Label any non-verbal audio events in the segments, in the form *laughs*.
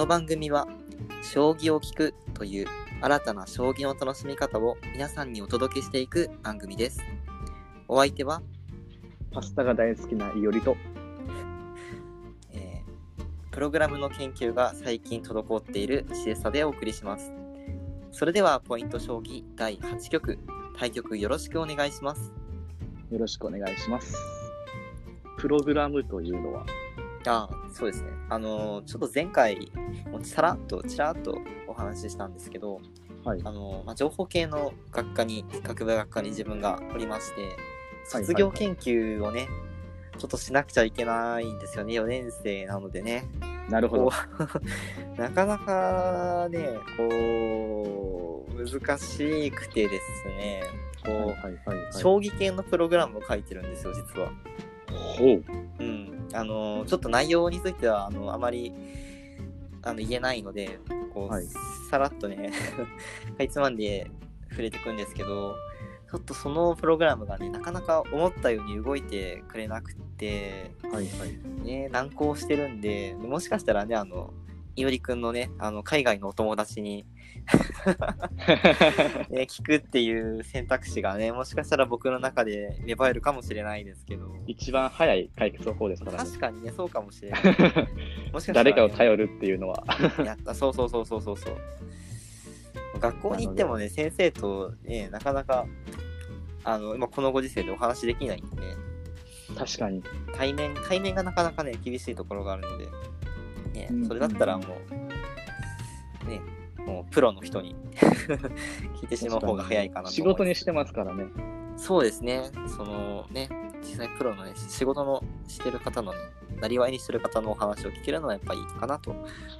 の番組は将棋を聞くという新たな将棋の楽しみ方を皆さんにお届けしていく番組です。お相手は、パスタが大好きないおりと、*laughs* えープログラムの研究が最近滞っているシエスタでお送りします。それではポイント将棋第8局対局よろしくお願いします。よろしくお願いします。プログラムというのは、あそうですね。あのーちょっと前回もうさらっとちらっとお話ししたんですけど、はい、あのまあ、情報系の学科に学部学科に自分がおりましてはい卒業研究をね、ちょっとしなくちゃいけないんですよね4年生なのでねなるほど *laughs* なかなかねこう難しくてですねこう、はいはいはい、はい。将棋系のプログラムを書いてるんですよ実は。ほう。うん、あのちょっと内容についてはあのあまりあの言えないのでこう、はいさらっとね *laughs* かいつまんで触れていくんですけどちょっとそのプログラムがねなかなか思ったように動いてくれなくて、はいはい。ね、難航してるんでもしかしたらねあのいおりくんのねあの海外のお友達に、*laughs* ね、聞くっていう選択肢がねもしかしたら僕の中で芽生えるかもしれないですけど。一番早い解決方法ですからね。確かにね、そうかもしれない。*laughs* もしかしたらね誰かを頼るっていうのは。やった、そうそうそうそうそうそう。学校に行ってもね、先生とね、なかなか、あの、今このご時世でお話できないんでね、確かに。対面、対面がなかなかね、厳しいところがあるので、ねうん、それだったらもう、ね、もうプロの人に。*laughs* 聞いてしまう方が早いかなと仕事にしてますからね。そうですね、そのね、実際プロのね、仕事のしてる方のね、なりわいにしてる方のお話を聞けるのはやっぱりいいかなと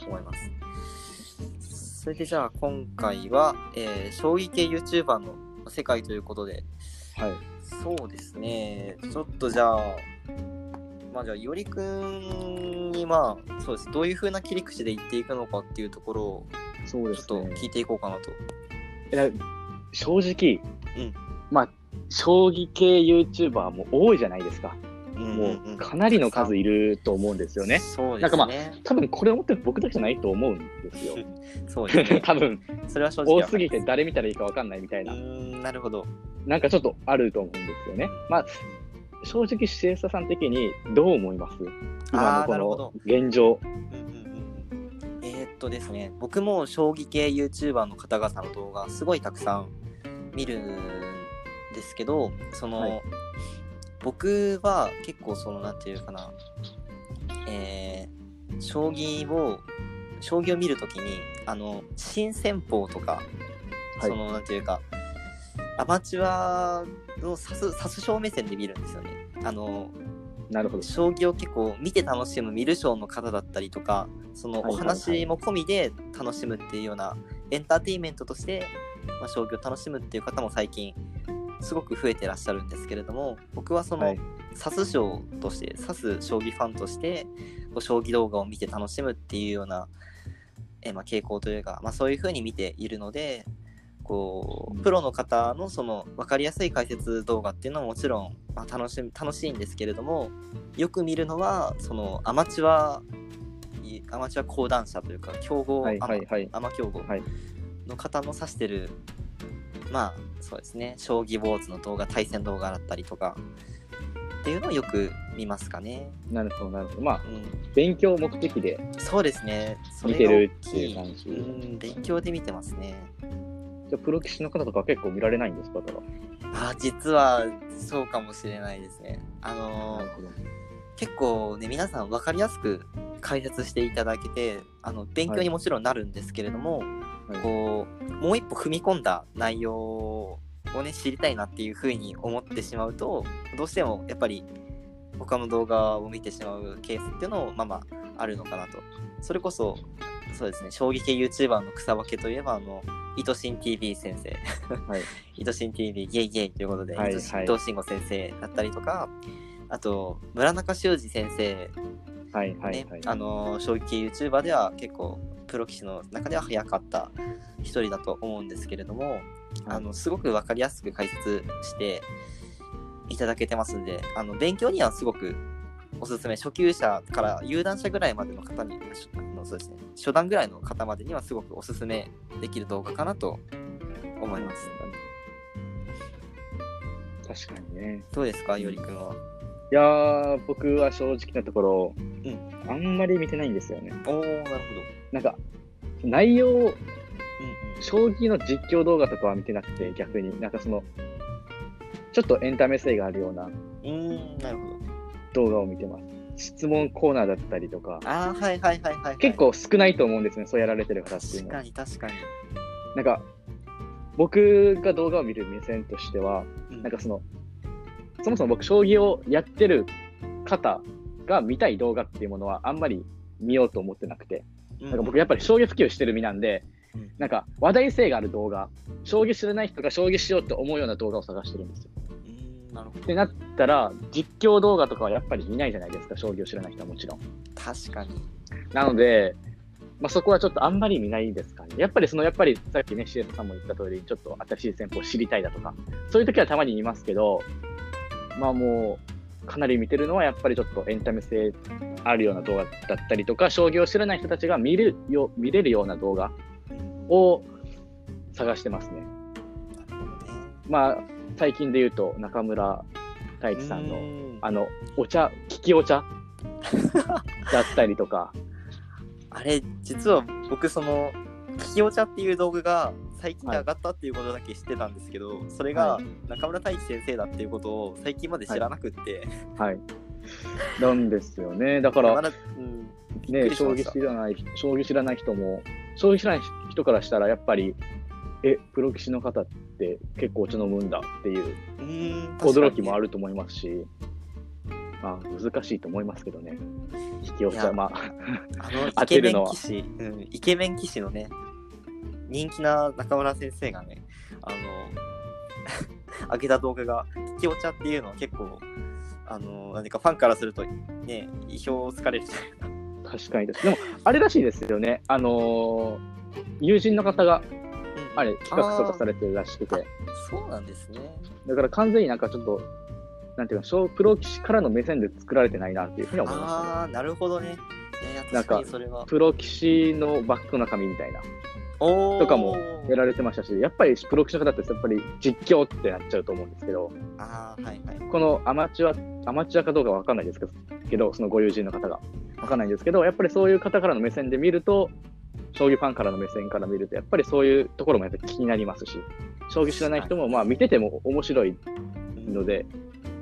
思います。それでじゃあ今回は、えー将棋系 YouTuber の世界ということで、はい。そうですね、ちょっとじゃあ、まあじゃあ、いおりくんにまあ、そうです、どういう風な切り口で言っていくのかっていうところを、そうでちょっとすね。聞いていこうかなと。いや正直、うんまあ、将棋系 YouTuber も多いじゃないですか。もうかなりの数いると思うんですよね。そうですなんかまあね。多分これ思ってる僕だけじゃないと思うんですよ。*laughs* そうですね。*laughs* 多分それは正直多すぎて誰見たらいいか分かんないみたいうな、なるほど。なんかちょっとあると思うんですよね。まあ、正直、シエスタさん的にどう思います？今のこの現状。うんうんとですね、僕も将棋系 YouTuber の方々の動画すごいたくさん見るんですけど、その、はい。僕は結構その、なんていうかな、えー将棋を、将棋を見るときに、あの、新戦法とか、はい。その、なんていうか、アマチュアの指す、指す将目線で見るんですよね。あの、なるほど。将棋を結構見て楽しむ見る将の方だったりとかそのお話も込みで楽しむっていうようなエンターテインメントとして、まあ、将棋を楽しむっていう方も最近すごく増えてらっしゃるんですけれども僕はその、はい指す将として指す将棋ファンとしてこう将棋動画を見て楽しむっていうような、えまあ、傾向というか、まあ、そういうふうに見ているのでこうプロの方のその分かりやすい解説動画っていうのはもちろん、まあ、楽しみ楽しいんですけれどもよく見るのはそのアマチュアいアマチュア講談社というか強豪はいアマ,、はいはい。アマ強豪はいの方の指してる、まあそうですね将棋坊主の動画対戦動画だったりとかっていうのをよく見ますかね。なるほど、なるほど。まあ、うん、勉強目的でそうですね。見てるがっていう感じ。うん、勉強で見てますね。じゃあプロ棋士の方とか結構見られないんですか？だから。あ実はそうかもしれないですね。あの。結構ね皆さん分かりやすく解説していただけてあの勉強にもちろんなるんですけれども、はいこうもう一歩踏み込んだ内容をね知りたいなっていうふうに思ってしまうとどうしてもやっぱり他の動画を見てしまうケースっていうのもまあまああるのかなとそれこそそうですね。将棋系 YouTuber の草分けといえばあの伊藤新 TV 先生。はい。伊藤新 TV イェイイェイということで、はい伊藤はい。伊藤慎吾先生だったりとかあと村中修司先生。はいはいね、はい。あの将棋系 YouTuber では結構プロ棋士の中では早かった一人だと思うんですけれども、あのすごく分かりやすく解説していただけてますんであの勉強にはすごくおすすめ。初級者から有段者ぐらいまでの方にあののそうですね初段ぐらいの方までにはすごくおすすめできる動画かなと思います。確かにね。どうですか、よりくんは？いやー、僕は正直なところ、うんあんまり見てないんですよね。おおなるほど。なんか、内容、うん将棋の実況動画とかは見てなくて、逆に、なんかその、ちょっとエンタメ性があるようなうん、なるほど。動画を見てます。質問コーナーだったりとか、ああ、はいはいはいはい、はい。結構少ないと思うんですね、そうやられてる方っていうのは。確かに確かに。なんか、僕が動画を見る目線としては、うんなんかその、そもそも僕、将棋をやってる方が見たい動画っていうものはあんまり見ようと思ってなくて、なんか僕やっぱり将棋普及してる身なんで、うんなんか話題性がある動画、将棋知らない人が将棋しようって思うような動画を探してるんですよ。なるほど。ってなったら、実況動画とかはやっぱり見ないじゃないですか、将棋を知らない人はもちろん。確かに。なので、まあ、そこはちょっとあんまり見ないですかね。やっぱりその、やっぱりさっきね、シエさんも言った通り、ちょっと新しい戦法を知りたいだとか、そういう時はたまに見ますけど、まあもう、かなり見てるのはやっぱりちょっとエンタメ性あるような動画だったりとか、将棋を知らない人たちが見るよ見れるような動画を探してますね。まあ、最近で言うと、中村太一さんの、あの、お茶、利きお茶？*laughs* だったりとか、あれ、実は僕、その、聞きお茶っていう動画が最近上がったっていうことだけ知ってたんですけど、それがはい。中村太一先生だっていうことを最近まで知らなくって、はい。なんですよね。だから、まだ、うん、ね、将棋知らない、将棋知らない人も、将棋知らない人からしたら、やっぱり、え、プロ棋士の方って結構お茶飲むんだっていう驚きもある。ると思いますし、まあ、難しいと思いますけどね。引きお茶、まあ、*laughs* 当てるのはイケメン棋士のね、人気な中村先生がね、あの、*laughs* 上げた動画が、聞きお茶っていうのは結構、あの、何かファンからすると、ね、意表をつかれるというか、確かにです。でも、あれらしいですよね。あのー友人の方が、あれ、企画とかされてるらしくて、そうなんですね。だから完全になんかちょっと、なんていうか、小プロ棋士からの目線で作られてないなっていうふうに思いましたね。ああ、なるほどね。なんか。プロ棋士のバックの中身みたいな。とかもやられてましたし、やっぱりプロ棋士の方ってやっぱり実況ってなっちゃうと思うんですけど、ああ、はいはい。このアマチュア、アマチュアかどうかわかんないですけど、けどそのご友人の方がわかんないんですけど、やっぱりそういう方からの目線で見ると、将棋ファンからの目線から見ると、やっぱりそういうところもやっぱり気になりますし、将棋知らない人もまあ見てても面白いので、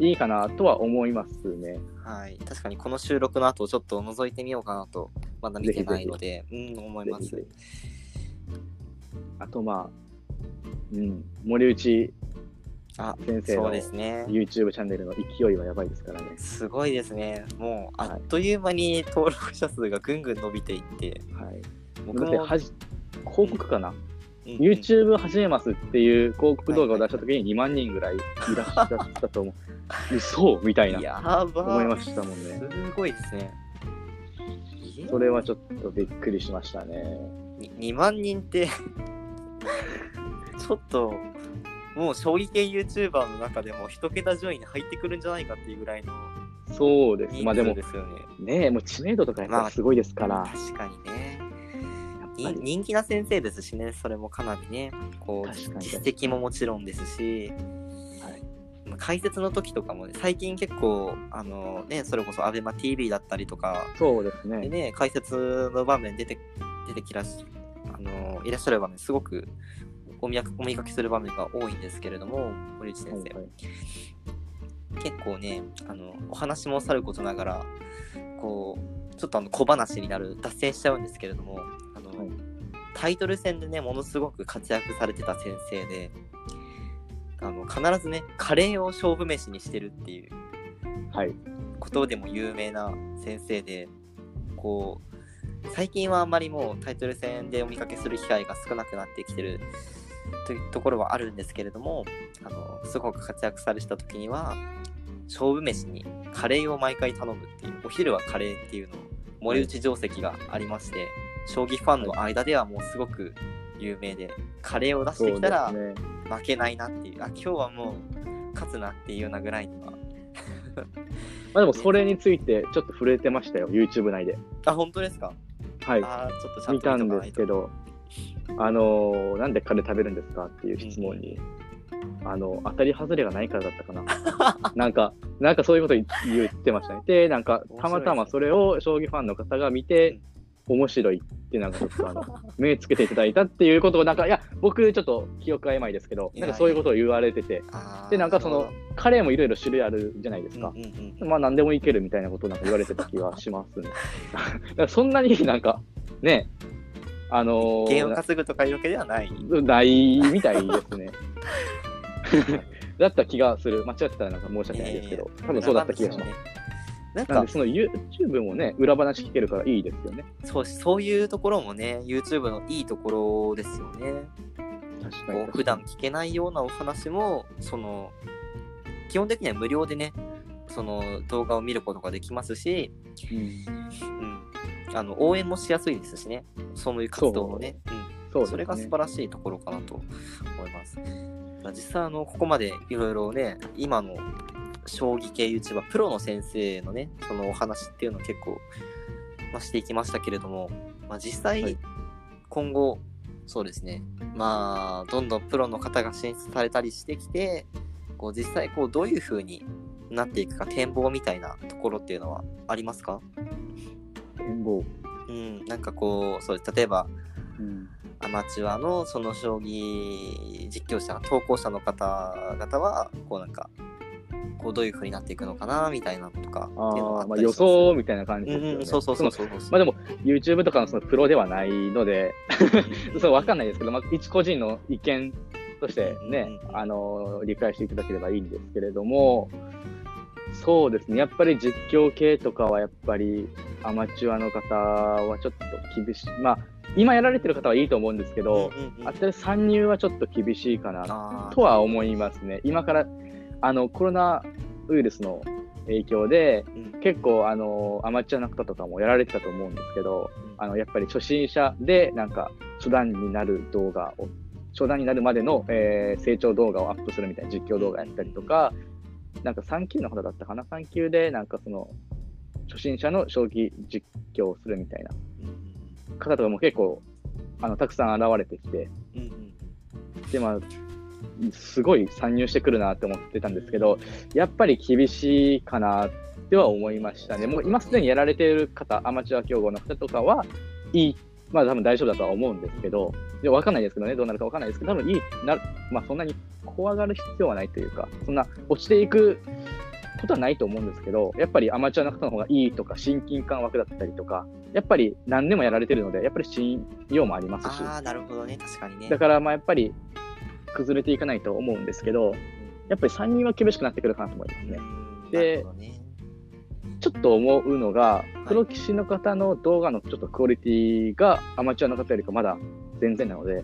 いいかなとは思いますね。はい。確かにこの収録の後、ちょっと覗いてみようかなと、まだ見てないので、うん、思います。ぜあとまあ、うん、森内あ、先生のそうですね。YouTube チャンネルの勢いはやばいですからね。すごいですね。もう、はいあっという間に登録者数がぐんぐん伸びていって、はい。僕も、だってはじ広告かな、うん ?YouTube 始めますっていう広告動画を出したときに2万人ぐらいいらっしゃったと思う。*laughs* 嘘みたいな。やば思いましたもんねすごいですね。それはちょっとびっくりしましたね。に2万人ってちょっともう将棋系 YouTuber の中でも一桁順位に入ってくるんじゃないかっていうぐらいのそうです。人まあでもね。ねえ、もう知名度とかやっぱりすごいですから。確かにね。人気な先生ですしね、それもかなりね、こう実績ももちろんですし、はい。まあ解説の時とかもね、最近結構、あのね、それこそ ABEMATV だったりとか、そうですね。でね、解説の場面出て出てきらっしあのいらっしゃる場面、すごくお見かお見かけする場面が多いんですけれども、堀内先生、はいはい。結構ねあの、お話もさることながら、こう、ちょっとあの小話になる、脱線しちゃうんですけれども、タイトル戦でね、ものすごく活躍されてた先生で、あの必ずね、カレーを勝負飯にしてるっていうはい。ことでも有名な先生でこう最近はあんまりもうタイトル戦でお見かけする機会が少なくなってきてるというところはあるんですけれどもあのすごく活躍された時には勝負飯にカレーを毎回頼むっていうお昼はカレーっていうのを森内定石がありまして将棋ファンの間ではもうすごく有名でカレーを出してきたら。負けないなっていうあ今日はもう勝つなっていうようなぐらいには *laughs* まあでもそれについてちょっと震えてましたよ、YouTube 内で。あ本当ですか？はい、あーちょっとちゃん見たんと見とかないと。ですけど、あのーなんでカレー食べるんですかっていう質問に、あの、当たり外れがないからだったかな。*laughs* なんか、なんかそういうこと言言ってましたね。で、なんか、たまたまそれを将棋ファンの方が見て、面白いって、なんかちょっとあの、*laughs* 目つけていただいたっていうことを、なんか、いや、僕ちょっと記憶曖昧ですけど、なんかそういうことを言われてて、で、なんかその、カレーもいろいろ種類あるじゃないですか。うんうんうんまあ何でもいけるみたいなことをなんか言われてた気がしますね。そんなになんか、ね、あのーゲームを稼ぐとかいうわけではない。ないみたいですね。*laughs* *laughs* だった気がする。間違ってたらなんか申し訳ないですけど、多分そうだった気がします。なんかその YouTube もね、裏話聞けるからいいですよね。そうそういうところもね YouTube のいいところですよね。確かに。普段聞けないようなお話もその基本的には無料でねその動画を見ることができますし、うんうん、あの応援もしやすいですしねそういう活動をね。うんそうですね。それが素晴らしいところかなと思います。まあ実際あのここまでいろいろね今の将棋系 YouTuber プロの先生のねそのお話っていうのを結構、まあ、していきましたけれども、まあ、実際、はい。今後そうですね。まあどんどんプロの方が進出されたりしてきてこう実際こうどういう風になっていくか展望みたいなところっていうのはありますか？展望。うん、なんかこうそう例えばうん。アマチュアのその将棋実況者投稿者の方々はこうなんかこうどういう風になっていくのかなみたいなのとかあっていうのはーまあ予想みたいな感じうんですよね。うんそうそうそうのそうそう。まあでも、YouTube とかのそのプロではないので、*laughs* そうわかんないですけど、まあ、一個人の意見としてねうんあの理解していただければいいんですけれども、そうですね、やっぱり実況系とかはやっぱりアマチュアの方はちょっと厳しい。まあ、今やられてる方はいいと思うんですけど、うんうんうん。あたり参入はちょっと厳しいかなとは思いますね。今から、あの、コロナウイルスの影響で、うん。結構、あの、アマチュアの方とかもやられてたと思うんですけど、あの、やっぱり初心者で、なんか、初段になる動画を、初段になるまでの、えー成長動画をアップするみたいな実況動画やったりとか、なんか3級の方だったかな ?3 級で、なんかその、初心者の将棋実況をするみたいなうん方とかも結構、あの、たくさん現れてきて、うんうん。で、まあ、すごい参入してくるなって思ってたんですけど、やっぱり厳しいかなっては思いましたね。もう今すでにやられている方、アマチュア競合の方とかはいい、まあ多分大丈夫だとは思うんですけど、でわかんないですけどね、どうなるかわかんないですけど、多分いいな、まあそんなに怖がる必要はないというか、そんな落ちていくことはないと思うんですけど、やっぱりアマチュアの方の方がいいとか、親近感枠だったりとか、やっぱり何でもやられてるので、やっぱり信用もありますし、ああなるほどね。確かにね。だからまあやっぱり崩れていかないと思うんですけど、やっぱり3人は厳しくなってくるかなと思いますね。うんでねちょっと思うのが、プロ棋士の方の動画のちょっとクオリティがアマチュアの方よりかまだ全然なので、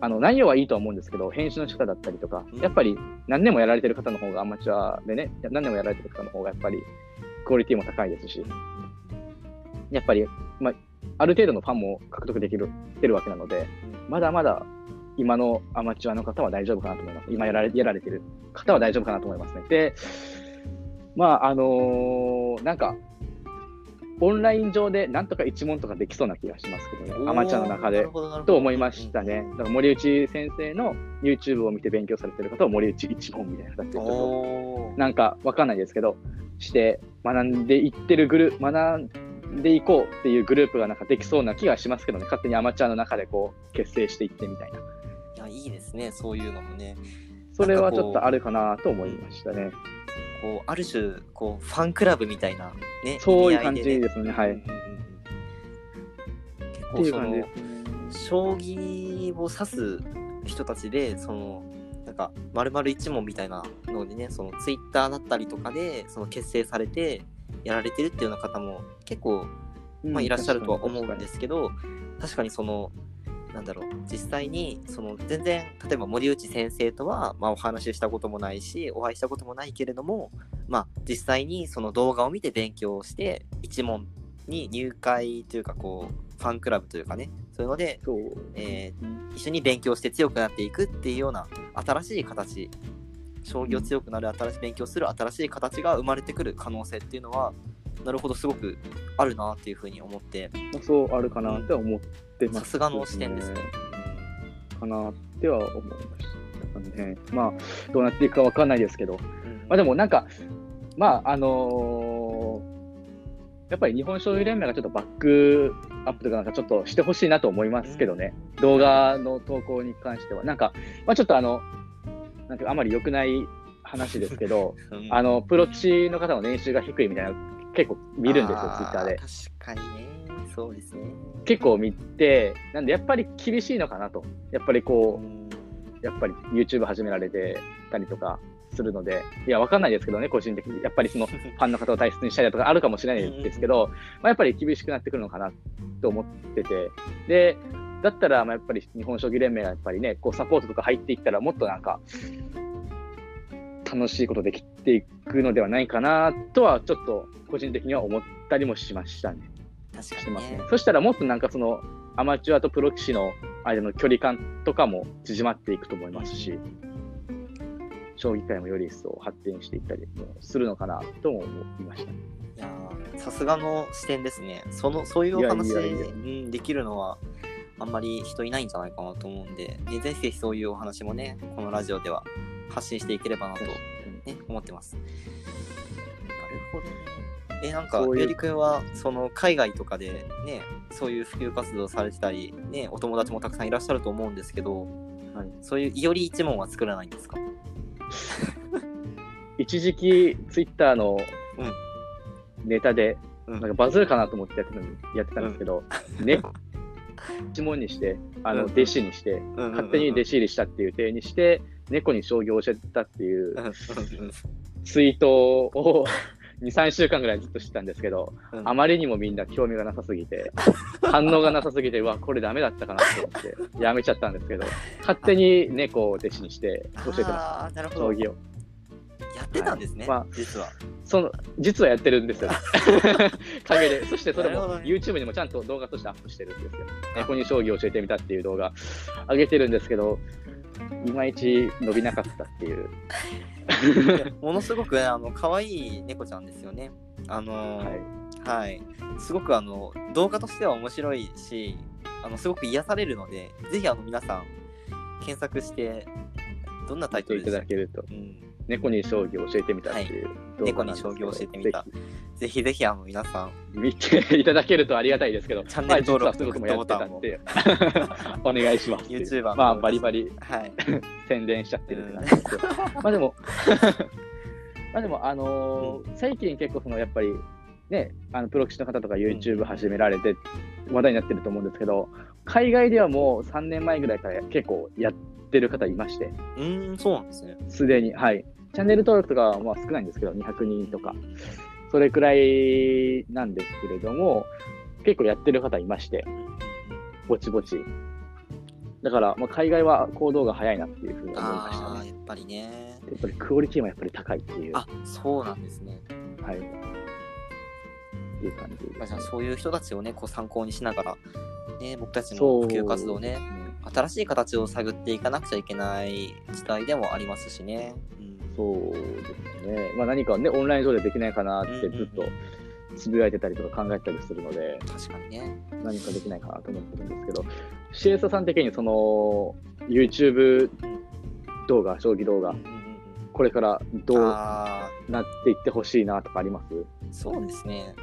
あの内容はいいとは思うんですけど、編集の仕方だったりとかうん、やっぱり何年もやられてる方の方がアマチュアでね、何年もやられてる方の方がやっぱりクオリティも高いですし、やっぱり、まあ、ある程度のファンも獲得できるてるわけなので、まだまだ今のアマチュアの方は大丈夫かなと思います。今やられやられてる方は大丈夫かなと思いますね。で、まあ、あのーなんか、オンライン上でなんとか一問とかできそうな気がしますけどね、アマチュアの中で。と思いましたね。だから森内先生の YouTube を見て勉強されてる方は森内一問みたいな形でちょっとなんかわかんないですけど、して学んでいってるグループ、学んでいこうっていうグループがなんかできそうな気がしますけどね、勝手にアマチュアの中でこう結成していってみたいな。いやいいですねそういうのもねそれはちょっとあるかなと思いましたね。こうある種こうファンクラブみたいなねそういう感じですね。はい。うんうんうん結構その。将棋を指す人たちでそのなんか丸々一問みたいなのでねそのツイッターだったりとかでその結成されてやられてるっていうような方も結構、まあ、いらっしゃるとは思うんですけど確かにそのなんだろう実際にその全然例えば森内先生とは、まあ、お話ししたこともないしお会いしたこともないけれども、まあ、実際にその動画を見て勉強して一問に入会というかこうファンクラブというかねそういうので。えー一緒に勉強して強くなっていくっていうような新しい形将棋を強くなる新しい勉強する新しい形が生まれてくる可能性っていうのはなるほどすごくあるなっていうふうに思って。そうあるかなって思ってます、さすがの視点ですね。かなっては思いましたね。まあ、どうなっていくかわかんないですけど、うん。まあでもなんか、まあ、あのーやっぱり日本将棋連盟がちょっとバックアップとかなんかちょっとしてほしいなと思いますけどね、動画の投稿に関しては。なんか、まあちょっとあの、なんていうかあまり良くない話ですけど、*laughs* うん。あの、プロ棋士の方の年収が低いみたいな、結構見るんですよ、ツイッターで。確かにねそうですね。結構見て、なんでやっぱり厳しいのかなと。やっぱりこう、やっぱり YouTube 始められてたりとかするので、いや、わかんないですけどね、個人的に。やっぱりその *laughs* ファンの方を大切にしたりだとかあるかもしれないですけど、まあ、やっぱり厳しくなってくるのかなと思ってて、で、だったら、まあ、やっぱり日本将棋連盟がやっぱりね、こうサポートとか入っていったら、もっとなんか、楽しいことできていくのではないかなとは、ちょっと個人的には思ったりもしましたね。確かにねしてますね。そしたらもっとなんかそのアマチュアとプロ棋士の間の距離感とかも縮まっていくと思いますし、将棋界もより一層発展していったりもするのかなとも思いました。いやーさすがの視点ですね。そのそういうお話できるのはあんまり人いないんじゃないかなと思うんで、ね、ぜひそういうお話もね、このラジオでは発信していければなと、ね、思ってます。なるほどね。え、なんか、よりくんは、その海外とかでね、そういう普及活動されてたり、ね、お友達もたくさんいらっしゃると思うんですけど、はい。そういういより一問は作らないんですか？*laughs* 一時期ツイッターのネタで、うん。なんかバズるかなと思ってやってたのにやってたんですけど、ね、一問にして、あのうん。弟子にして、勝手に弟子入りしたっていう体にして、猫に将棋を教えてたっていうツイートを *laughs* 2、3週間ぐらいずっとしてたんですけど、うんあまりにもみんな興味がなさすぎて、反応がなさすぎて、うわ、これダメだったかなと思って、やめちゃったんですけど、勝手に猫を弟子にして教えてまあーなるす、ほど。将棋を。やってたんですね、はいまあ実は。その、実はやってるんですよ。*laughs* 陰で。そしてそれも YouTube にもちゃんと動画としてアップしてるんですよ。猫に将棋を教えてみたっていう動画上げてるんですけど、いまいち伸びなかったっていう。*laughs* ものすごくあの可愛い猫ちゃんですよね。あのはい。はい、すごくあの動画としては面白いし、あのすごく癒されるので、ぜひあの皆さん検索してどんなタイトルでしたっけ？ただけると。うん、猫に将棋を教えてみたっていう動猫に将棋を教えてみた。ぜひぜひあの皆さん。見ていただけるとありがたいですけど、チャンネル登録ともやってたんで、*laughs* お願いします。YouTuber のまあ、バリバリはい。*laughs* 宣伝しちゃってるって感じですけど、まあでも、*laughs* まあでも、あのー最近結構そのやっぱり、ね、あのプロ棋士の方とか YouTube 始められて話題になってると思うんですけど、海外ではもう3年前ぐらいから結構やってる方いまして、うーん、そうなんですね。すでに、はい。チャンネル登録とかはまあ少ないんですけど、200人とか、それくらいなんですけれども、結構やってる方いまして、ぼちぼち。だから、まあ、海外は行動が早いなっていうふうに思いましたね。ああ、やっぱりね。やっぱりクオリティもやっぱり高いっていう。あ、そうなんですね。はい。いう感じです、まあ、じゃあそういう人たちをね、こう参考にしながら、ね、僕たちの普及活動をね、新しい形を探っていかなくちゃいけない時代でもありますしね。うん、そうですね。まあ、何かね、オンライン上でできないかなってずっとつぶやいてたりとか考えたりするので、確かにね。何かできないかなと思ってるんですけど、シエサさん的にその YouTube 動画、将棋動画うん、これからどうあなっていってほしいなとかあります？ーそうですね。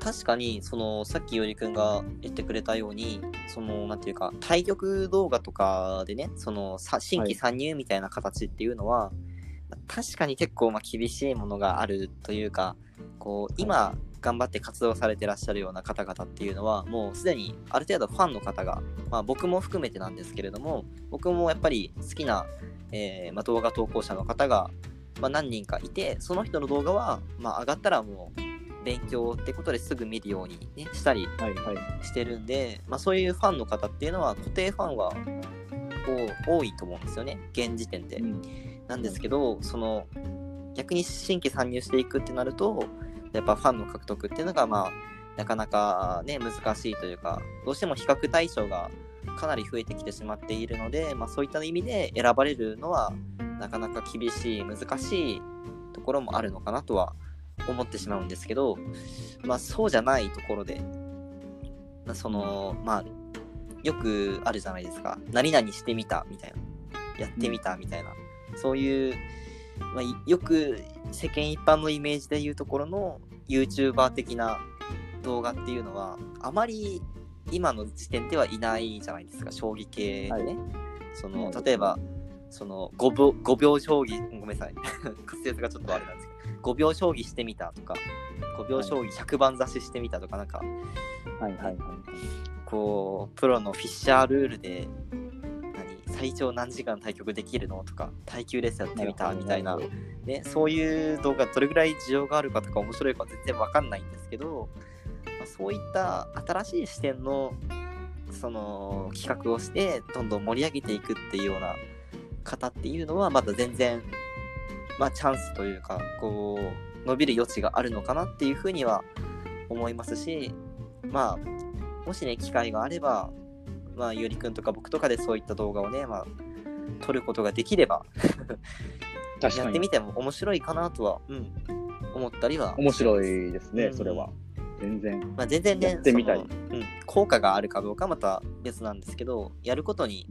確かに、その、さっきよりくんが言ってくれたように、その、なんていうか、対局動画とかでね、その、さ新規参入みたいな形っていうのは、確かに結構、まあ、厳しいものがあるというか、こう、今、頑張って活動されてらっしゃるような方々っていうのは、もうすでにある程度ファンの方が、まあ、僕も含めてなんですけれども、僕もやっぱり好きな、えーまあ、動画投稿者の方が、まあ、何人かいて、その人の動画は、まあ、上がったらもう勉強ってことですぐ見るように、ね、したりはいはい。してるんで、まあ、そういうファンの方っていうのは固定ファンはお多いと思うんですよね、現時点で。うんなんですけど、その逆に新規参入していくってなると、やっぱファンの獲得っていうのが、まあ、なかなかね、難しいというか、どうしても比較対象がかなり増えてきてしまっているので、まあ、そういった意味で選ばれるのは、なかなか厳しい、難しいところもあるのかなとは思ってしまうんですけど、まあ、そうじゃないところで、まあ、そのまあよくあるじゃないですか。何々してみたみたいな。やってみたみたいな、そういう、まあ、よく世間一般のイメージでいうところの YouTuber 的な動画っていうのはあまり今の時点ではいないじゃないですか。将棋系でね、はい、その例えばその 5, 秒5秒将棋。ごめんなさい。*laughs* 滑舌がちょっとあれなんですけど5秒将棋してみたとか5秒将棋100番指ししてみたとかなんか、はいはいはい、こうプロのフィッシャールールで何最長何時間対局できるのとか耐久レースやってみたみたいな、ね、そういう動画どれぐらい需要があるかとか面白いか全然わかんないんですけど、まあ、そういった新しい視点のその企画をしてどんどん盛り上げていくっていうような方っていうのはまだ全然、まあ、チャンスというかこう伸びる余地があるのかなっていうふうには思いますしまあもしね機会があればまあゆりくんとか僕とかでそういった動画をねまあ撮ることができればやってみても面白いかなとは、うん、思ったりは面白いですね、うん、それは。全然。まあ全然ねやってみたい、うん、効果があるかどうかまた別なんですけどやることに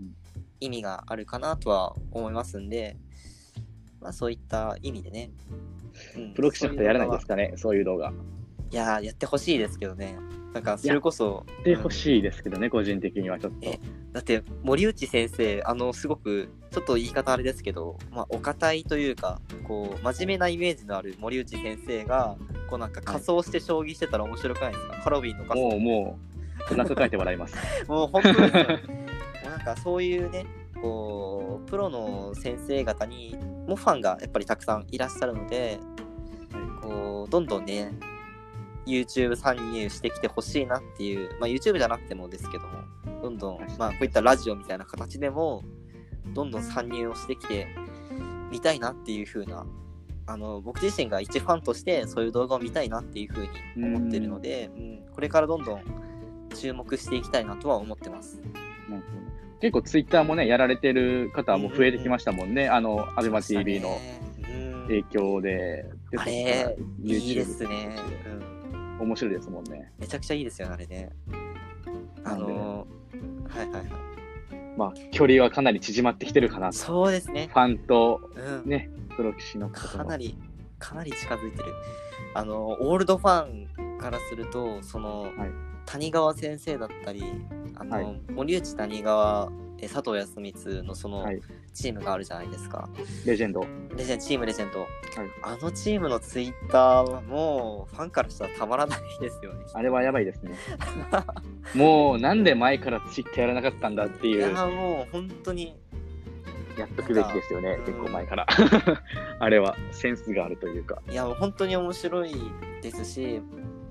意味があるかなとは思いますんで、まあ、そういった意味でね。うん、プロ棋士の人やらないですかね、そういう動画。いややってほしいですけどね。なんか、それこそ。やってほしいですけどね、うん、個人的にはちょっと。だって、森内先生、あの、すごく、ちょっと言い方あれですけど、まあ、お堅いというか、こう、真面目なイメージのある森内先生が、こうなんか仮装して将棋してたら面白くないですか、はい、ハロウィンの仮装。もう、もう、中書いて笑います。*laughs* もう本当ですよ。なんかそういうね、こう、プロの先生方にもファンがやっぱりたくさんいらっしゃるので、こう、どんどんね、YouTube 参入してきてほしいなっていう、まあ、YouTube じゃなくてもですけども、どんどん、まあ、こういったラジオみたいな形でも、どんどん参入をしてきてみたいなっていう風な、あの、僕自身が一ファンとしてそういう動画を見たいなっていう風に思ってるので、うん、これからどんどん注目していきたいなとは思ってます。結構ツイッターもね、やられてる方も増えてきましたもんね、うんうん、あの、アベマ TV の影響で。うん、あれ、いいですね、うん。面白いですもんね。めちゃくちゃいいですよ、あれね。あのー、はいはいはい。まあ、距離はかなり縮まってきてるかなそうですね。ファンと、ね、プロ棋士のかなり、かなり近づいてる。あの、オールドファンからすると、その、はい、谷川先生だったり、あの、はい、森内谷川佐藤康光のそのチームがあるじゃないですか。レジェンド。レジェンド、チームレジェンド。はい、あのチームのツイッターはもうファンからしたらたまらないですよね。あれはやばいですね。*laughs* もうなんで前からツイッターやらなかったんだっていう。いや、もう本当に。やっとくべきですよね、結構前から。*laughs* あれはセンスがあるというか。いや、本当に面白いですし、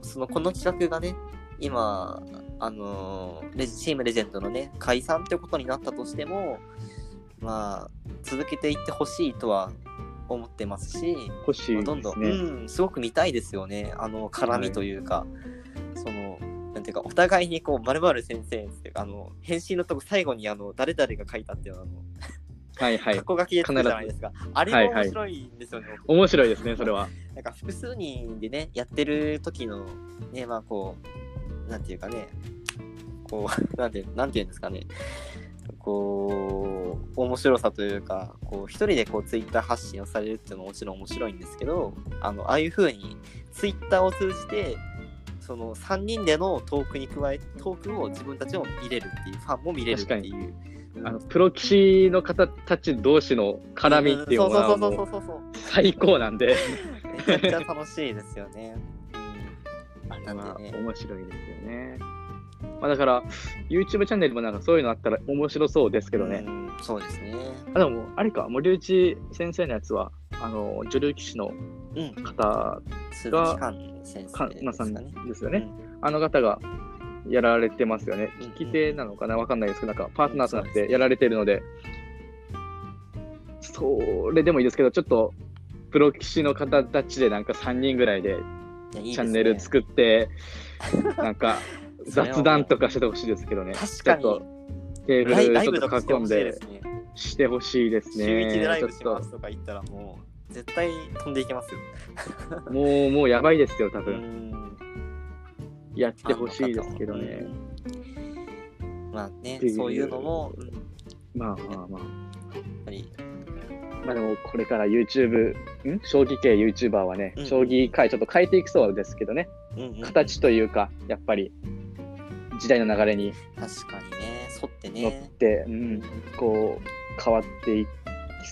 そのこの企画がね、今、あのレジチームレジェンドのね、解散ってことになったとしても、まあ、続けていってほしいとは思ってますし、欲しい、ね、どんどん、うん、すごく見たいですよね、あの絡みというか、はい、その、なんていうか、お互いにこう、まるまる先生っていうか、あの、返信のとこ最後に、あの、誰々が書いたっていうのあの、はいはい。過去書きで作るじゃないですか。あれも面白いんですよね。はいはい、面白いですね、それは。*laughs* なんか複数人でね、やってる時の、ね、まあこう、なんていうかね、こう、*laughs* なんて、なんていうんですかね、こう、面白さというか、こう、一人でこう、ツイッター発信をされるっていうのももちろん面白いんですけど、あの、ああいう風に、ツイッターを通じて、その3人でのトークに加え、トークを自分たちも見れるっていう、ファンも見れるっていう。あのプロ棋士の方たち同士の絡みっていうのは最高なんで *laughs* めちゃくちゃ楽しいですよね。なんでね。面白いですよね。まあ、だから、YouTube チャンネルもなんかそういうのあったら面白そうですけどね。うそうですね。あでも、あれか、森内先生のやつは、あの、女流棋士の方が、うん、先生です、ね、ですよね、うん、あの方がやられてますよね。聞き手なのかなわかんないですけど、なんかパートナーとなってやられてるので、それでもいいですけど、ちょっとプロ棋士の方たちでなんか3人ぐらいでチャンネル作って、*laughs* なんか雑談とかしてほしいですけどね。確かに。テーブルちょっと囲んでしてほしいですね。週1でライブしますとか言ったらも絶対飛んでいけますよ。もう、もうやばいですよ、多う分。ん。やってほしいですけどね。まあねそういうのも、まあまあまあ。ぱり、まあでも、これから YouTube、ん？将棋系 YouTuber はね、うん将棋界ちょっと変えていきそうですけどね。うんうん形というか、やっぱり、時代の流れに確かにね、沿って乗っね。て、うん、こう、変わっていき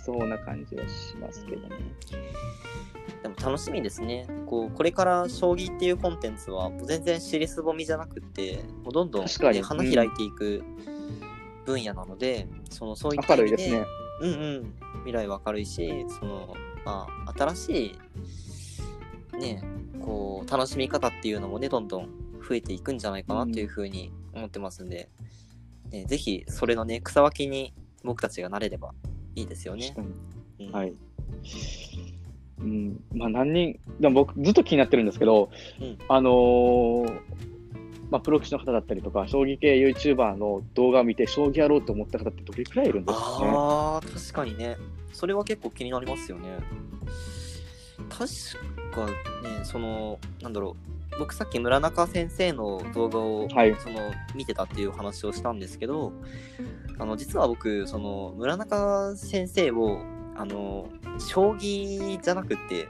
そうな感じはしますけどね。でも楽しみですね。こうこれから将棋っていうコンテンツはもう全然尻すぼみじゃなくって、もうどんどん、確かにね、花開いていく分野なので、そのそういった明るいですね。うんうん、未来は明るいし、そのまあ、新しい、ね、こう楽しみ方っていうのもね、どんどん増えていくんじゃないかなというふうに思ってますんで、ね、ぜひそれのね、草分けに僕たちがなれればいいですよね。うん。はい。うん、まあ何人、でも僕ずっと気になってるんですけど、うん。あのーまあプロ棋士の方だったりとか、将棋系 YouTuber の動画を見て将棋やろうと思った方ってどれくらいいるんですかね。ああ、確かにね。それは結構気になりますよね。確かね、その、なんだろう。僕さっき村中先生の動画を、はいその見てたっていう話をしたんですけどあの実は僕その村中先生をあの将棋じゃなくて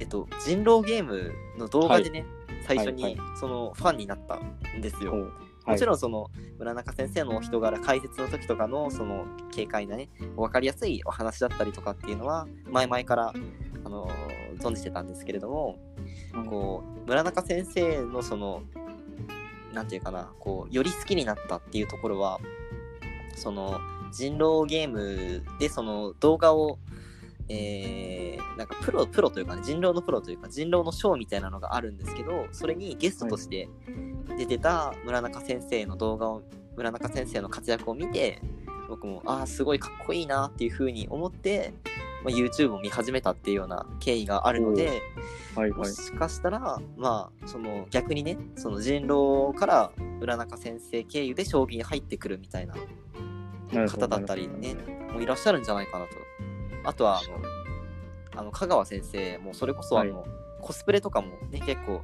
えっと人狼ゲームの動画でね、最初はいにそのファンになったんですよ。ほう。もちろんその村中先生のお人柄解説の時とかのその軽快なね分かりやすいお話だったりとかっていうのは前々からあの存じてたんですけれどもこう村中先生のそのなんていうかなこうより好きになったっていうところはその人狼ゲームでその動画をえーなんかプロプロというかね人狼のプロというか人狼のショーみたいなのがあるんですけどそれにゲストとして出てた村中先生の動画を村中先生の活躍を見て僕もああすごいかっこいいなっていうふうに思って、まあ、YouTube を見始めたっていうような経緯があるのでもはいはい。しかしたらまあその逆にねその人狼から村中先生経由で将棋に入ってくるみたいな方だったりねもういらっしゃるんじゃないかなとあとはあのあの香川先生もそれこそあの、コスプレとかもね結構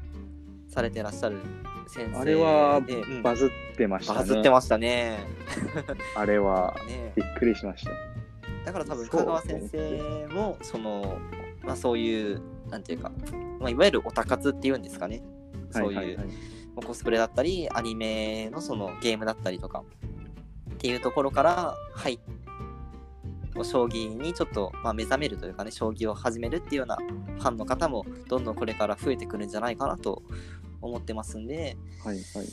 されてらっしゃる先生であれはバズってましたね。バズってましたね。*laughs* あれはね。びっくりしました。だから多分香川先生もそのまあそういうなんていうか、まあ、いわゆるオタ活っていうんですかね。そういう、はいはいコスプレだったりアニメのそのゲームだったりとかっていうところから入っ将棋にちょっと、まあ、目覚めるというかね将棋を始めるっていうようなファンの方もどんどんこれから増えてくるんじゃないかなと思ってますんで。はいはい。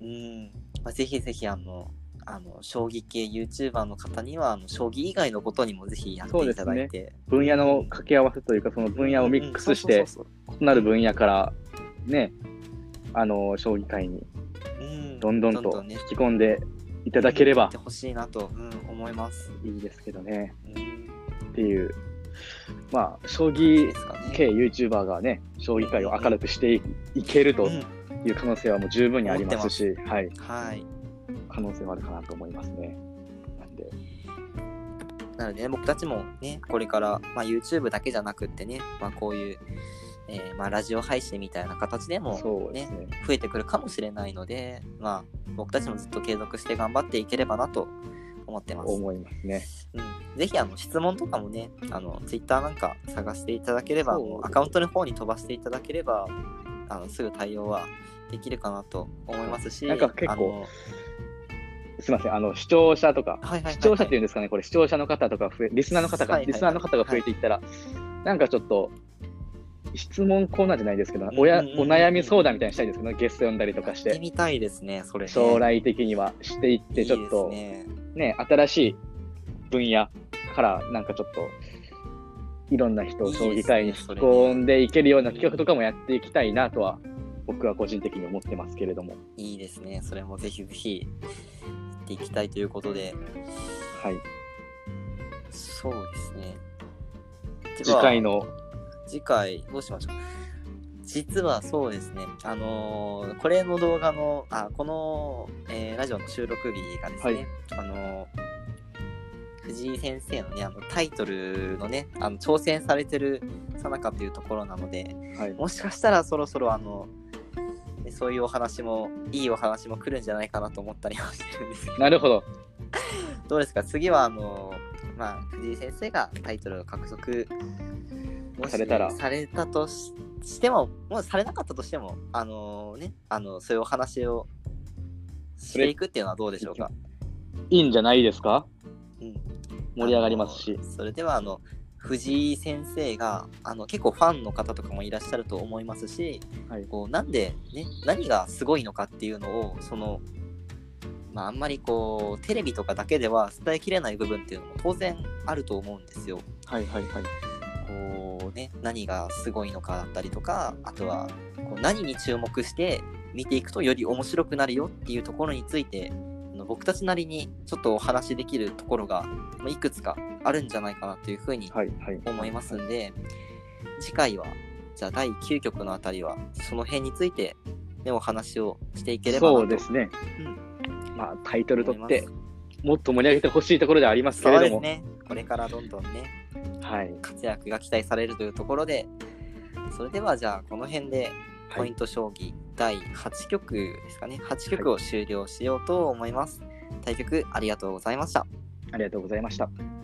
うん、まあ、ぜひぜひあのあの将棋系 YouTuber の方にはあの将棋以外のことにもぜひやっていただいて、分野の掛け合わせというか、その分野をミックスして、異なる分野からね、あの、将棋界にどんどんとね。引き込んでいただければほしいなと、うん、思います。いいですけどね。うんっていう、まあ、将棋系 YouTuber がね、将棋界を明るくしていいけるとうんいう可能性はもう十分にありますし、はい、はい。可能性はあるかなと思いますね。なんで、なのでね、僕たちもね、これから、まあ、YouTube だけじゃなくってね、まあ、こういう、えーまあ、ラジオ配信みたいな形でもねね。増えてくるかもしれないので、まあ、僕たちもずっと継続して頑張っていければなと思ってます。思いますね。うん、ぜひあの質問とかもね、あの Twitter なんか探していただければ、アカウントの方に飛ばしていただければ、あのすぐ対応はできるかなと思いますし、なんか結構すみません、あの、視聴者とか、視聴者っていうんですかね、これ視聴者の方とか増え、リスナーの方が、リスナーの方が増えていったら、なんかちょっと、質問コーナーじゃないですけど、おやお悩み相談みたいにしたいんですけど、ゲスト呼んだりとかしてて、みたいですね、それ、ね。将来的にはしていって、ちょっとねね、新しい分野から、なんかちょっと、いろんな人を将棋界に引き込んでいけるような企画とかもやっていきたいなとは、僕は個人的に思ってますけれども、いいですね。それもぜひぜひやっていきたいということで、はい。そうですね。次回の、次回どうしましょう？実はそうですね、あのーこれの動画の、あ、この、えーラジオの収録日がですね、はい。あのー藤井先生のね、あのタイトルのね、あの挑戦されてるさなかというところなので、はい。もしかしたらそろそろあの、ねそういうお話も、いいお話も来るんじゃないかなと思ったりはしてるんです。けど、なるほど。どうですか？次はあの、まあ、藤井先生がタイトルを獲得もしされたらされたとししても、もうされなかったとしても、あのね、あの、そういうお話をしていくっていうのはどうでしょうか？いいんじゃないですか？うん盛り上がりますしそれではあの藤井先生があの結構ファンの方とかもいらっしゃると思いますし、はいこうなんで、ね、何がすごいのかっていうのをその、まあ、あんまりこうテレビとかだけでは伝えきれない部分っていうのも当然あると思うんですよ。はいはいはい。こうね、何がすごいのかだったりとかあとはこう何に注目して見ていくとより面白くなるよっていうところについてあの僕たちなりにちょっとお話しできるところがまあいくつかあるんじゃないかなというふうに。思いますんで、次回はじゃあ第9局のあたりはその辺について、ね、お話をしていければそうですね。うんまあ、タイトル思います取って、もっと盛り上げてほしいところではありますけそうれども。ですねこれからどんどんねはい。活躍が期待されるというところで、それではじゃあこの辺でポイント将棋第8局ですかね、8局を終了しようと思います。対局ありがとうございました。ありがとうございました。